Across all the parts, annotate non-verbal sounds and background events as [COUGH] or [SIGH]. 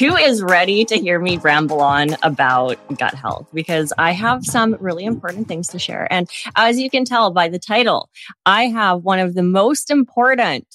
Who is ready to hear me ramble on about gut health? Because I have some really important things to share. And as you can tell by the title, I have one of the most important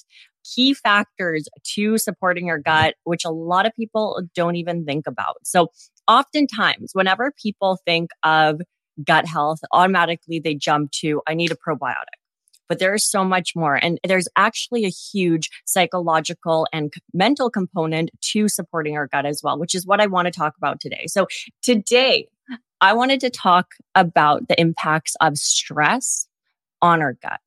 key factors to supporting your gut, which a lot of people don't even think about. So, oftentimes, whenever people think of gut health, automatically they jump to, I need a probiotic but there is so much more. And there's actually a huge psychological and mental component to supporting our gut as well, which is what I want to talk about today. So today, I wanted to talk about the impacts of stress on our gut.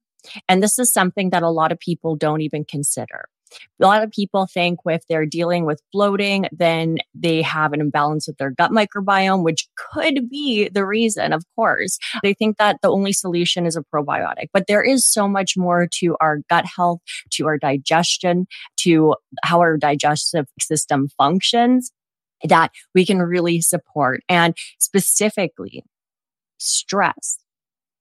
And this is something that a lot of people don't even consider. A lot of people think if they're dealing with bloating, then they have an imbalance with their gut microbiome, which could be the reason, of course. They think that the only solution is a probiotic, but there is so much more to our gut health, to our digestion, to how our digestive system functions that we can really support. And specifically, stress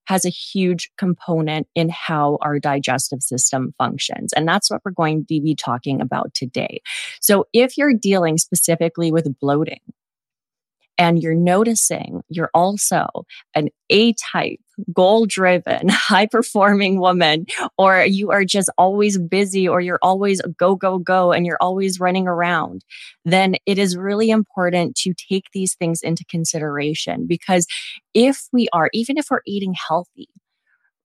has a huge component in how our digestive system functions. And that's what we're going to be talking about today. So if you're dealing specifically with bloating, and you're noticing you're also an A type, goal driven, [LAUGHS] high performing woman, or you are just always busy, or you're always go, go, go, and you're always running around, then it is really important to take these things into consideration. Because if we are, even if we're eating healthy,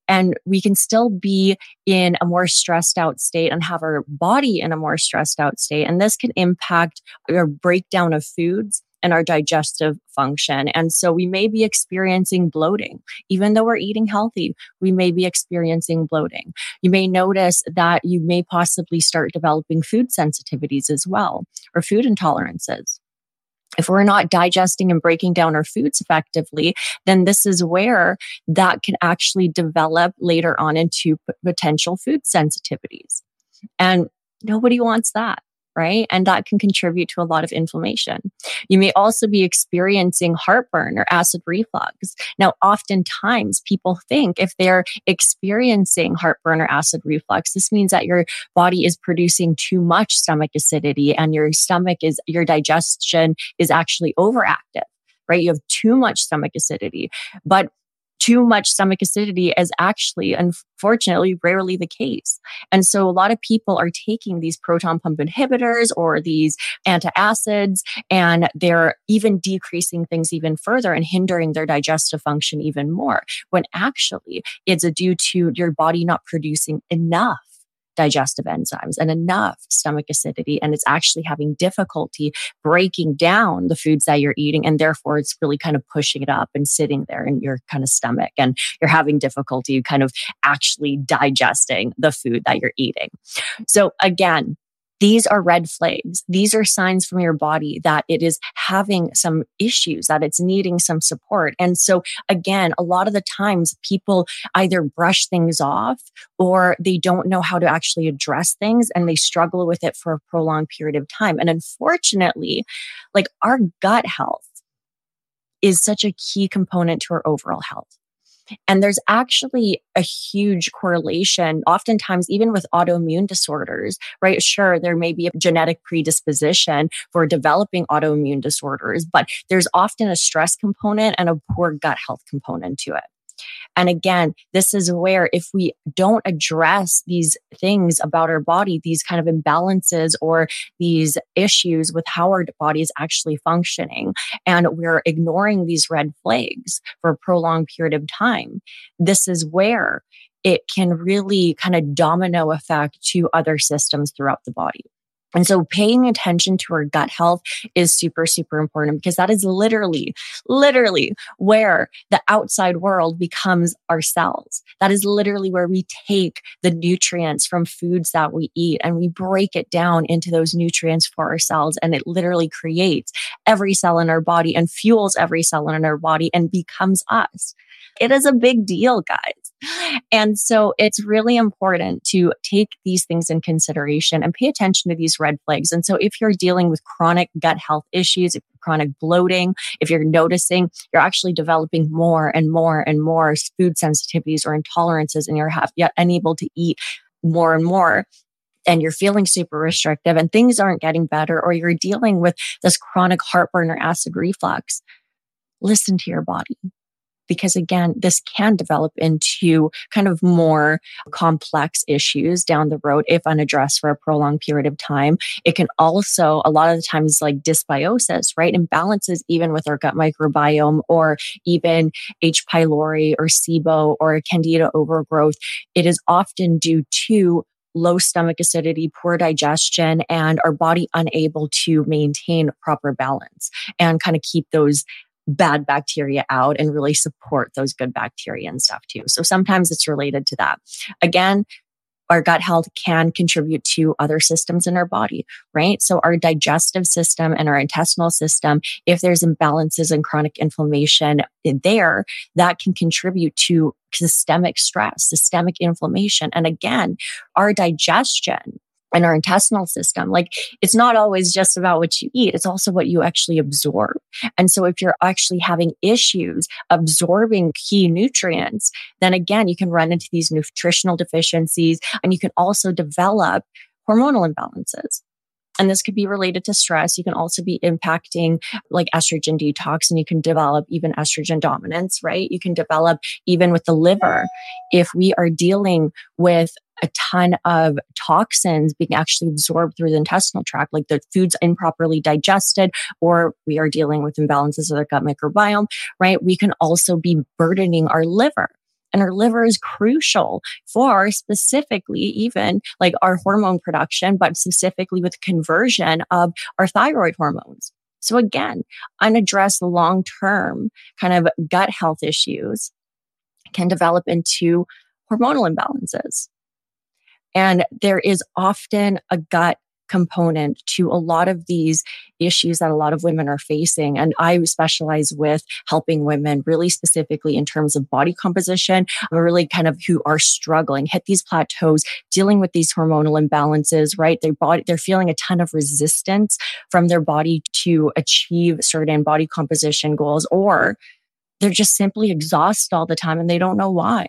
and we can still be in a more stressed out state and have our body in a more stressed out state. And this can impact our breakdown of foods and our digestive function. And so we may be experiencing bloating. Even though we're eating healthy, we may be experiencing bloating. You may notice that you may possibly start developing food sensitivities as well, or food intolerances if we're not digesting and breaking down our foods effectively, then this is where that can actually develop later on into potential food sensitivities. And nobody wants that right? And that can contribute to a lot of inflammation. You may also be experiencing heartburn or acid reflux. Now, oftentimes people think if they're experiencing heartburn or acid reflux, this means that your body is producing too much stomach acidity and your stomach is, your digestion is actually overactive right? You have too much stomach acidity. But too much stomach acidity is actually, unfortunately, rarely the case. And so a lot of people are taking these proton pump inhibitors or these antacids, and they're even decreasing things even further and hindering their digestive function even more, when actually it's due to your body not producing enough digestive enzymes and enough stomach acidity. And it's actually having difficulty breaking down the foods that you're eating. And therefore, it's really kind of pushing it up and sitting there in your kind of stomach. And you're having difficulty kind of actually digesting the food that you're eating. So, again, these are red flags. These are signs from your body that it is having some issues, that it's needing some support. And so, again, a lot of the times people either brush things off or they don't know how to actually address things and they struggle with it for a prolonged period of time. And unfortunately, like our gut health is such a key component to our overall health. And there's actually a huge correlation, oftentimes, even with autoimmune disorders, right? Sure, there may be a genetic predisposition for developing autoimmune disorders, but there's often a stress component and a poor gut health component to it. And again, this is where if we don't address these things about our body, these kind of imbalances or these issues with how our body is actually functioning, and we're ignoring these red flags for a prolonged period of time, this is where it can really kind of domino effect to other systems throughout the body. And so paying attention to our gut health is super, super important because that is literally, literally where the outside world becomes our cells. That is literally where we take the nutrients from foods that we eat and we break it down into those nutrients for our cells. And it literally creates every cell in our body and fuels every cell in our body and becomes us. It is a big deal, guys. And so it's really important to take these things in consideration and pay attention to these red flags. And so if you're dealing with chronic gut health issues, chronic bloating, if you're noticing you're actually developing more and more and more food sensitivities or intolerances and you're have, yet unable to eat more and more, and you're feeling super restrictive and things aren't getting better, or you're dealing with this chronic heartburn or acid reflux, listen to your body because again, this can develop into kind of more complex issues down the road if unaddressed for a prolonged period of time. It can also, a lot of the times, like dysbiosis, right? Imbalances even with our gut microbiome or even H. pylori or SIBO or candida overgrowth. It is often due to low stomach acidity, poor digestion, and our body unable to maintain proper balance and kind of keep those bad bacteria out and really support those good bacteria and stuff too. So sometimes it's related to that. Again, our gut health can contribute to other systems in our body, right? So our digestive system and our intestinal system, if there's imbalances and chronic inflammation there, that can contribute to systemic stress, systemic inflammation. And again, our digestion and our intestinal system. Like it's not always just about what you eat. It's also what you actually absorb. And so if you're actually having issues absorbing key nutrients, then again, you can run into these nutritional deficiencies and you can also develop hormonal imbalances. And this could be related to stress. You can also be impacting like estrogen detox and you can develop even estrogen dominance, right? You can develop even with the liver. If we are dealing with a ton of toxins being actually absorbed through the intestinal tract, like the food's improperly digested, or we are dealing with imbalances of the gut microbiome, right? We can also be burdening our liver. And our liver is crucial for specifically even like our hormone production, but specifically with conversion of our thyroid hormones. So again, unaddressed long term kind of gut health issues can develop into hormonal imbalances. And there is often a gut component to a lot of these issues that a lot of women are facing. And I specialize with helping women really specifically in terms of body composition, really kind of who are struggling, hit these plateaus, dealing with these hormonal imbalances, right? Their body, they're feeling a ton of resistance from their body to achieve certain body composition goals, or they're just simply exhausted all the time and they don't know why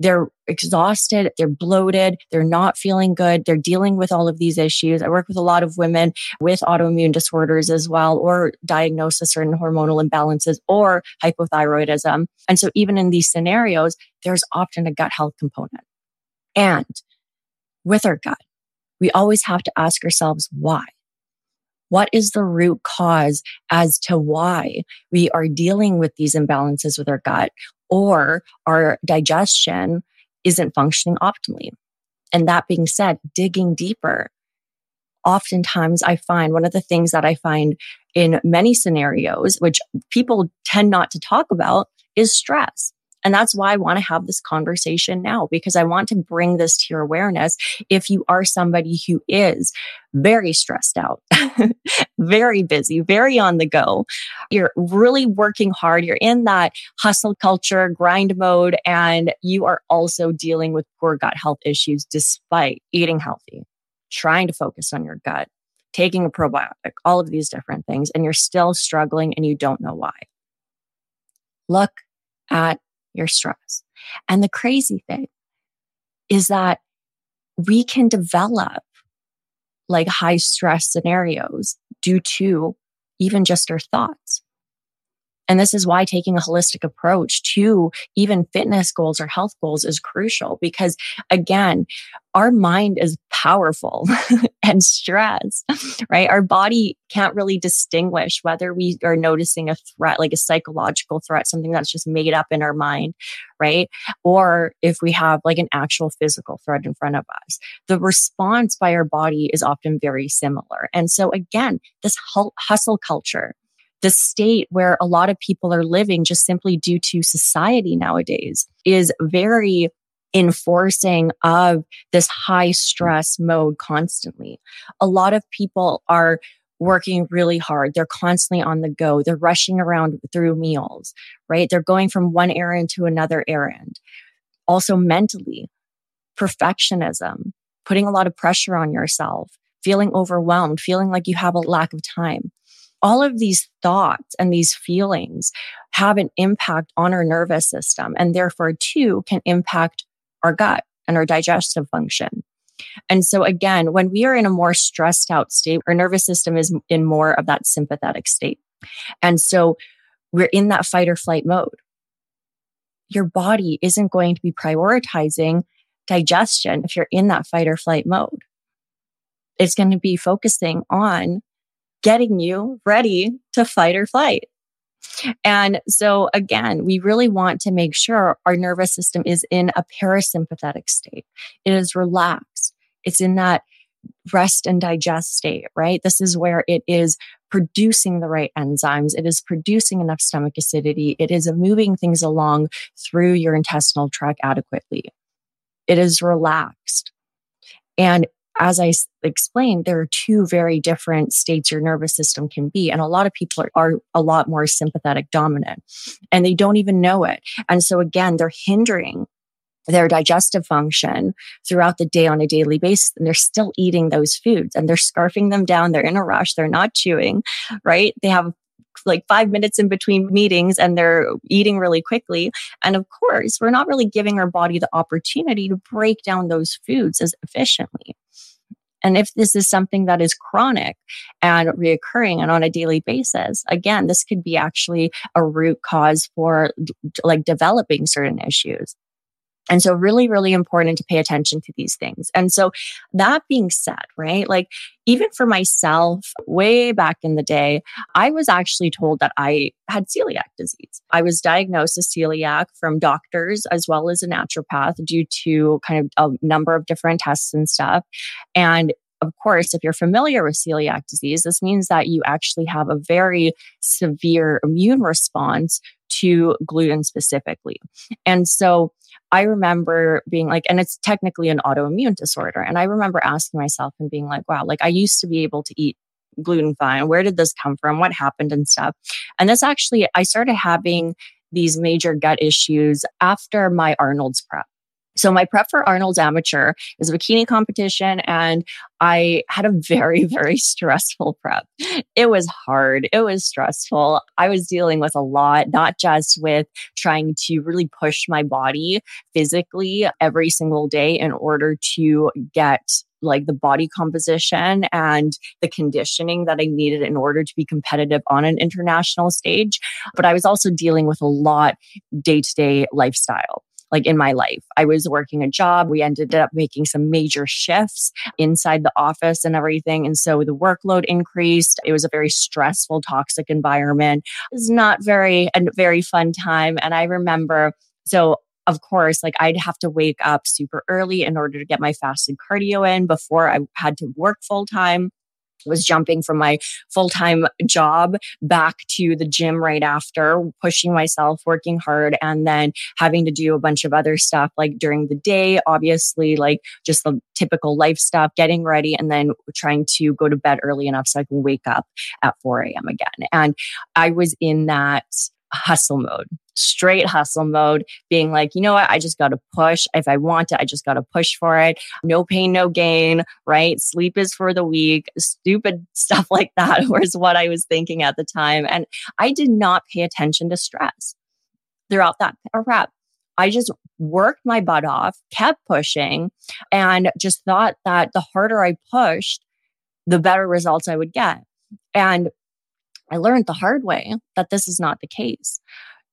they're exhausted, they're bloated, they're not feeling good, they're dealing with all of these issues. I work with a lot of women with autoimmune disorders as well, or diagnosis of certain hormonal imbalances or hypothyroidism. And so, even in these scenarios, there's often a gut health component. And with our gut, we always have to ask ourselves why. What is the root cause as to why we are dealing with these imbalances with our gut? Or our digestion isn't functioning optimally. And that being said, digging deeper, oftentimes I find one of the things that I find in many scenarios, which people tend not to talk about, is stress. And that's why I want to have this conversation now because I want to bring this to your awareness. If you are somebody who is very stressed out, [LAUGHS] very busy, very on the go, you're really working hard, you're in that hustle culture, grind mode, and you are also dealing with poor gut health issues despite eating healthy, trying to focus on your gut, taking a probiotic, all of these different things, and you're still struggling and you don't know why. Look at your stress. And the crazy thing is that we can develop like high stress scenarios due to even just our thoughts. And this is why taking a holistic approach to even fitness goals or health goals is crucial because again, our mind is powerful [LAUGHS] and stressed, right? Our body can't really distinguish whether we are noticing a threat, like a psychological threat, something that's just made up in our mind, right? Or if we have like an actual physical threat in front of us. The response by our body is often very similar. And so again, this hustle culture the state where a lot of people are living just simply due to society nowadays is very enforcing of this high stress mode constantly. A lot of people are working really hard. They're constantly on the go. They're rushing around through meals, right? They're going from one errand to another errand. Also mentally, perfectionism, putting a lot of pressure on yourself, feeling overwhelmed, feeling like you have a lack of time all of these thoughts and these feelings have an impact on our nervous system and therefore too can impact our gut and our digestive function. And so again, when we are in a more stressed out state, our nervous system is in more of that sympathetic state. And so we're in that fight or flight mode. Your body isn't going to be prioritizing digestion if you're in that fight or flight mode. It's going to be focusing on getting you ready to fight or flight. And so again, we really want to make sure our nervous system is in a parasympathetic state. It is relaxed. It's in that rest and digest state, right? This is where it is producing the right enzymes. It is producing enough stomach acidity. It is moving things along through your intestinal tract adequately. It is relaxed. And as I explained, there are two very different states your nervous system can be. And a lot of people are, are, a lot more sympathetic dominant and they don't even know it. And so again, they're hindering their digestive function throughout the day on a daily basis. And they're still eating those foods and they're scarfing them down. They're in a rush. They're not chewing, right? They have like five minutes in between meetings and they're eating really quickly. And of course, we're not really giving our body the opportunity to break down those foods as efficiently. And if this is something that is chronic and reoccurring and on a daily basis, again, this could be actually a root cause for like developing certain issues. And so really, really important to pay attention to these things. And so that being said, right, like even for myself, way back in the day, I was actually told that I had celiac disease. I was diagnosed as celiac from doctors as well as a naturopath due to kind of a number of different tests and stuff. And of course, if you're familiar with celiac disease, this means that you actually have a very severe immune response to gluten specifically. And so I remember being like, and it's technically an autoimmune disorder. And I remember asking myself and being like, wow, like I used to be able to eat gluten fine. Where did this come from? What happened and stuff? And this actually, I started having these major gut issues after my Arnold's prep. So my prep for Arnold's Amateur is a bikini competition and I had a very, [LAUGHS] very stressful prep. It was hard. It was stressful. I was dealing with a lot, not just with trying to really push my body physically every single day in order to get like the body composition and the conditioning that I needed in order to be competitive on an international stage. But I was also dealing with a lot day to day lifestyle like in my life. I was working a job. We ended up making some major shifts inside the office and everything. And so the workload increased. It was a very stressful, toxic environment. It was not very, a very fun time. And I remember, so of course, like I'd have to wake up super early in order to get my fasted cardio in before I had to work full time was jumping from my full-time job back to the gym right after pushing myself working hard and then having to do a bunch of other stuff like during the day obviously like just the typical life stuff getting ready and then trying to go to bed early enough so i can wake up at 4 a.m again. And i was in that hustle mode, straight hustle mode, being like, you know what? I just got to push. If I want it, I just got to push for it. No pain, no gain, right? Sleep is for the weak, stupid [LAUGHS] stuff like that [LAUGHS] was what I was thinking at the time. And I did not pay attention to stress throughout that prep. I just worked my butt off, kept pushing, and just thought that the harder I pushed, the better results I would get. And I learned the hard way that this is not the case.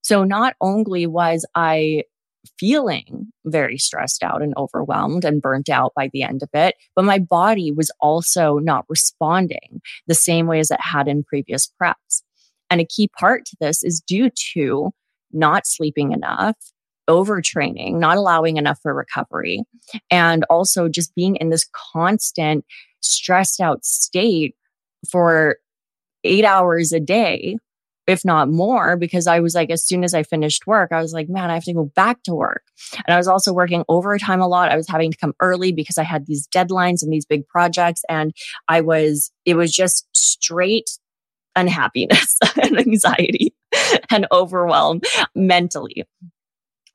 So not only was I feeling very stressed out and overwhelmed and burnt out by the end of it, but my body was also not responding the same way as it had in previous preps. And a key part to this is due to not sleeping enough, overtraining, not allowing enough for recovery, and also just being in this constant stressed out state for eight hours a day, if not more, because I was like, as soon as I finished work, I was like, man, I have to go back to work. And I was also working overtime a lot. I was having to come early because I had these deadlines and these big projects. And I was, it was just straight unhappiness [LAUGHS] and anxiety [LAUGHS] and overwhelm mentally.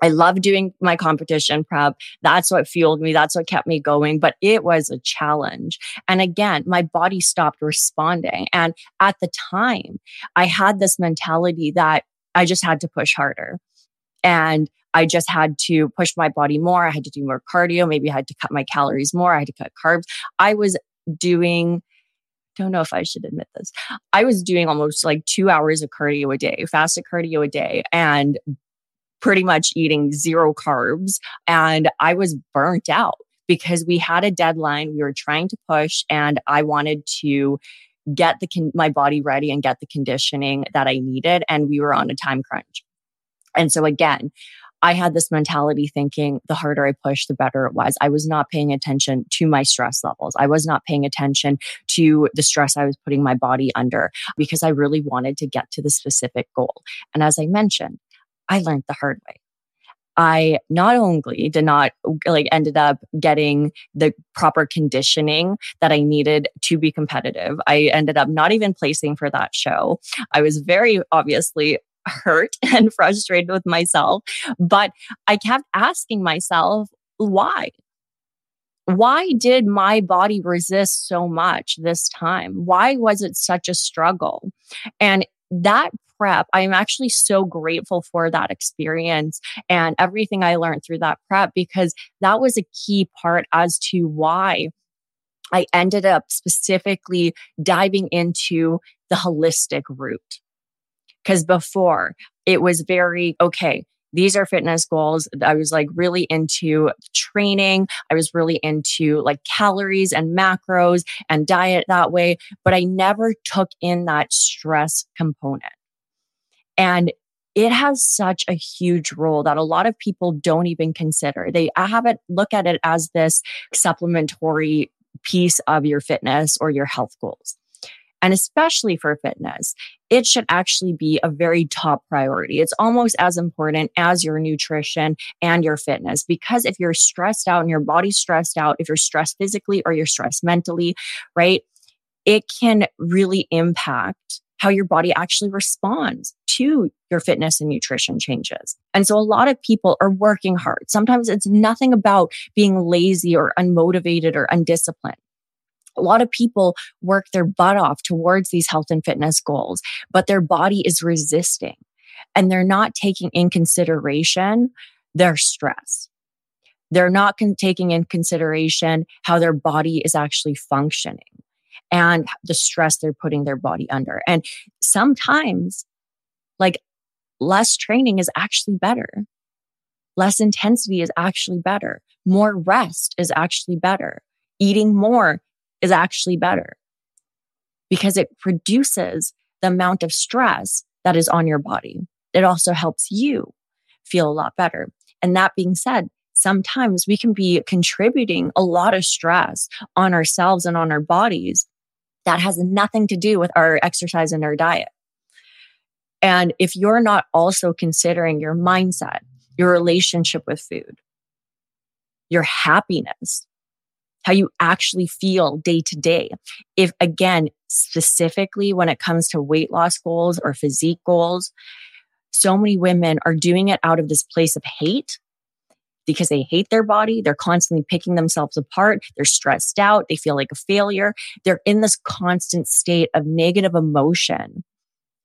I love doing my competition prep. That's what fueled me. That's what kept me going. But it was a challenge. And again, my body stopped responding. And at the time, I had this mentality that I just had to push harder. And I just had to push my body more. I had to do more cardio. Maybe I had to cut my calories more. I had to cut carbs. I was doing don't know if I should admit this. I was doing almost like two hours of cardio a day, fasted cardio a day, and pretty much eating zero carbs. And I was burnt out because we had a deadline we were trying to push, and I wanted to get the con- my body ready and get the conditioning that I needed. And we were on a time crunch. And so again, I had this mentality thinking the harder I pushed, the better it was. I was not paying attention to my stress levels. I was not paying attention to the stress I was putting my body under because I really wanted to get to the specific goal. And as I mentioned, I learned the hard way. I not only did not like ended up getting the proper conditioning that I needed to be competitive. I ended up not even placing for that show. I was very obviously hurt [LAUGHS] and frustrated with myself, but I kept asking myself, why? Why did my body resist so much this time? Why was it such a struggle? And that prep, I'm actually so grateful for that experience and everything I learned through that prep because that was a key part as to why I ended up specifically diving into the holistic route. Because before it was very, okay, these are fitness goals. I was like really into training. I was really into like calories and macros and diet that way, but I never took in that stress component. And it has such a huge role that a lot of people don't even consider. They have it, look at it as this supplementary piece of your fitness or your health goals. And especially for fitness, it should actually be a very top priority. It's almost as important as your nutrition and your fitness. Because if you're stressed out and your body's stressed out, if you're stressed physically or you're stressed mentally, right, it can really impact how your body actually responds to your fitness and nutrition changes. And so a lot of people are working hard. Sometimes it's nothing about being lazy or unmotivated or undisciplined. A lot of people work their butt off towards these health and fitness goals, but their body is resisting and they're not taking in consideration their stress. They're not con- taking in consideration how their body is actually functioning and the stress they're putting their body under. And sometimes, like, less training is actually better. Less intensity is actually better. More rest is actually better. Eating more is actually better because it produces the amount of stress that is on your body. It also helps you feel a lot better. And that being said, sometimes we can be contributing a lot of stress on ourselves and on our bodies that has nothing to do with our exercise and our diet. And if you're not also considering your mindset, your relationship with food, your happiness, how you actually feel day to day. If again, specifically when it comes to weight loss goals or physique goals, so many women are doing it out of this place of hate because they hate their body. They're constantly picking themselves apart. They're stressed out. They feel like a failure. They're in this constant state of negative emotion.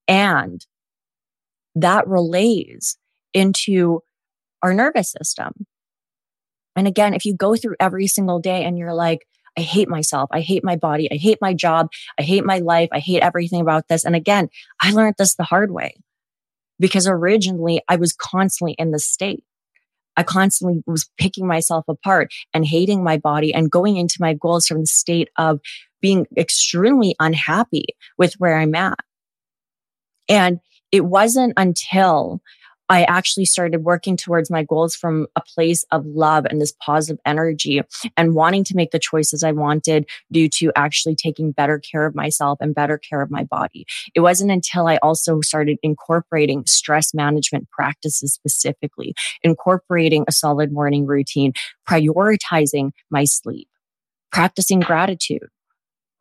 And that relays into our nervous system. And again, if you go through every single day and you're like, I hate myself. I hate my body. I hate my job. I hate my life. I hate everything about this. And again, I learned this the hard way because originally I was constantly in this state. I constantly was picking myself apart and hating my body and going into my goals from the state of being extremely unhappy with where I'm at. And it wasn't until I actually started working towards my goals from a place of love and this positive energy and wanting to make the choices I wanted due to actually taking better care of myself and better care of my body. It wasn't until I also started incorporating stress management practices specifically, incorporating a solid morning routine, prioritizing my sleep, practicing gratitude,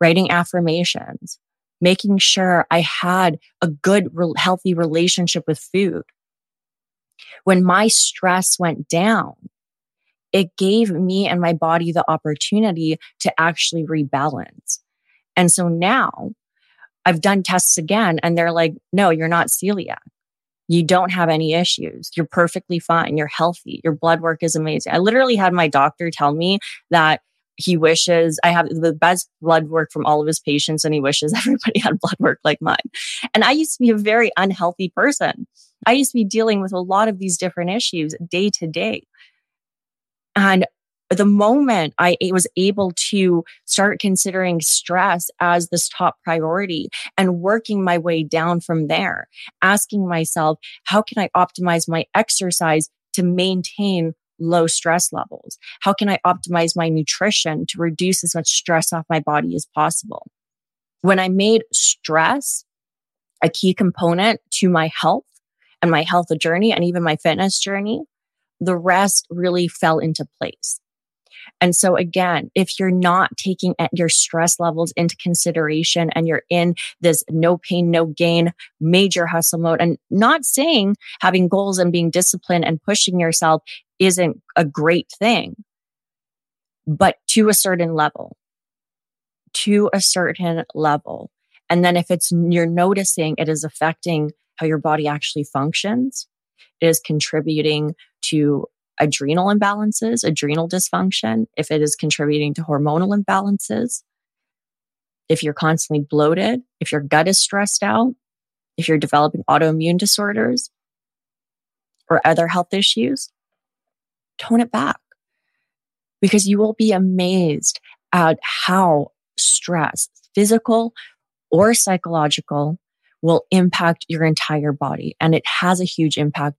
writing affirmations, making sure I had a good, healthy relationship with food when my stress went down, it gave me and my body the opportunity to actually rebalance. And so now I've done tests again and they're like, no, you're not celiac. You don't have any issues. You're perfectly fine. You're healthy. Your blood work is amazing. I literally had my doctor tell me that he wishes I have the best blood work from all of his patients and he wishes [LAUGHS] everybody had blood work like mine. And I used to be a very unhealthy person. I used to be dealing with a lot of these different issues day to day. And the moment I was able to start considering stress as this top priority and working my way down from there, asking myself, how can I optimize my exercise to maintain low stress levels? How can I optimize my nutrition to reduce as much stress off my body as possible? When I made stress a key component to my health and my health journey and even my fitness journey, the rest really fell into place. And so again, if you're not taking your stress levels into consideration and you're in this no pain, no gain, major hustle mode and not saying having goals and being disciplined and pushing yourself isn't a great thing, but to a certain level, to a certain level. And then if it's, you're noticing it is affecting how your body actually functions, it is contributing to adrenal imbalances, adrenal dysfunction, if it is contributing to hormonal imbalances, if you're constantly bloated, if your gut is stressed out, if you're developing autoimmune disorders or other health issues, tone it back. Because you will be amazed at how stress, physical or psychological, will impact your entire body. And it has a huge impact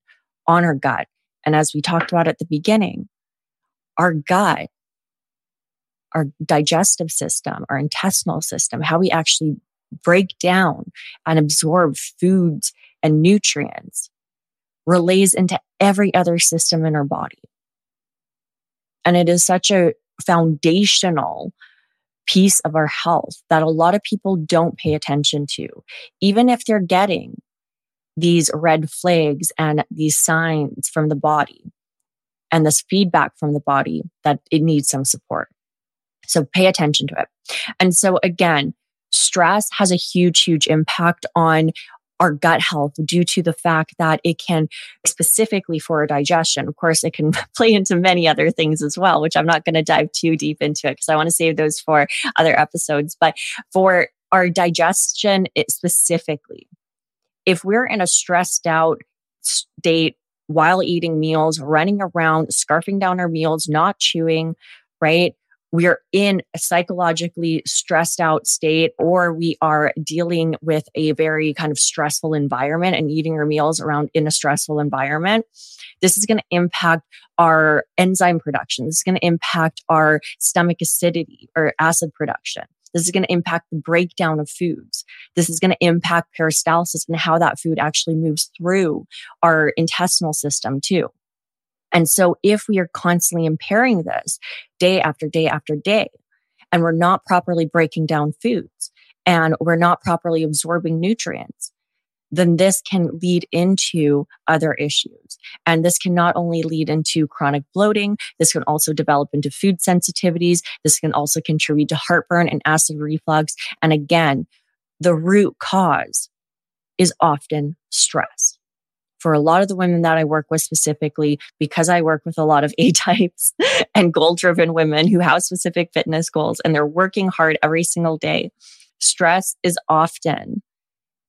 on our gut. And as we talked about at the beginning, our gut, our digestive system, our intestinal system, how we actually break down and absorb foods and nutrients relays into every other system in our body. And it is such a foundational piece of our health that a lot of people don't pay attention to, even if they're getting these red flags and these signs from the body and this feedback from the body that it needs some support. So pay attention to it. And so again, stress has a huge, huge impact on our gut health due to the fact that it can specifically for our digestion. Of course, it can [LAUGHS] play into many other things as well, which I'm not going to dive too deep into it because I want to save those for other episodes. But for our digestion it specifically, if we're in a stressed out state while eating meals, running around, scarfing down our meals, not chewing, right? We are in a psychologically stressed out state or we are dealing with a very kind of stressful environment and eating our meals around in a stressful environment this is going to impact our enzyme production this is going to impact our stomach acidity or acid production this is going to impact the breakdown of foods. This is going to impact peristalsis and how that food actually moves through our intestinal system too. And so if we are constantly impairing this day after day after day, and we're not properly breaking down foods and we're not properly absorbing nutrients, then this can lead into other issues. And this can not only lead into chronic bloating, this can also develop into food sensitivities. This can also contribute to heartburn and acid reflux. And again, the root cause is often stress for a lot of the women that I work with specifically, because I work with a lot of [LAUGHS] A types and goal driven women who have specific fitness goals and they're working hard every single day, stress is often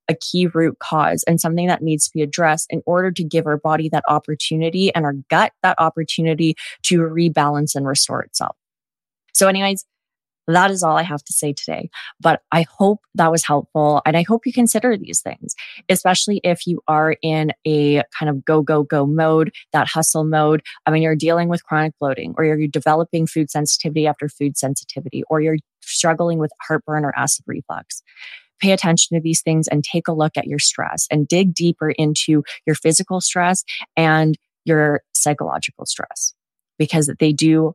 a key root cause and something that needs to be addressed in order to give our body that opportunity and our gut that opportunity to rebalance and restore itself. So, anyways, that is all I have to say today. But I hope that was helpful. And I hope you consider these things, especially if you are in a kind of go, go, go mode, that hustle mode. I mean, you're dealing with chronic bloating or you're developing food sensitivity after food sensitivity, or you're struggling with heartburn or acid reflux. Pay attention to these things and take a look at your stress and dig deeper into your physical stress and your psychological stress because they do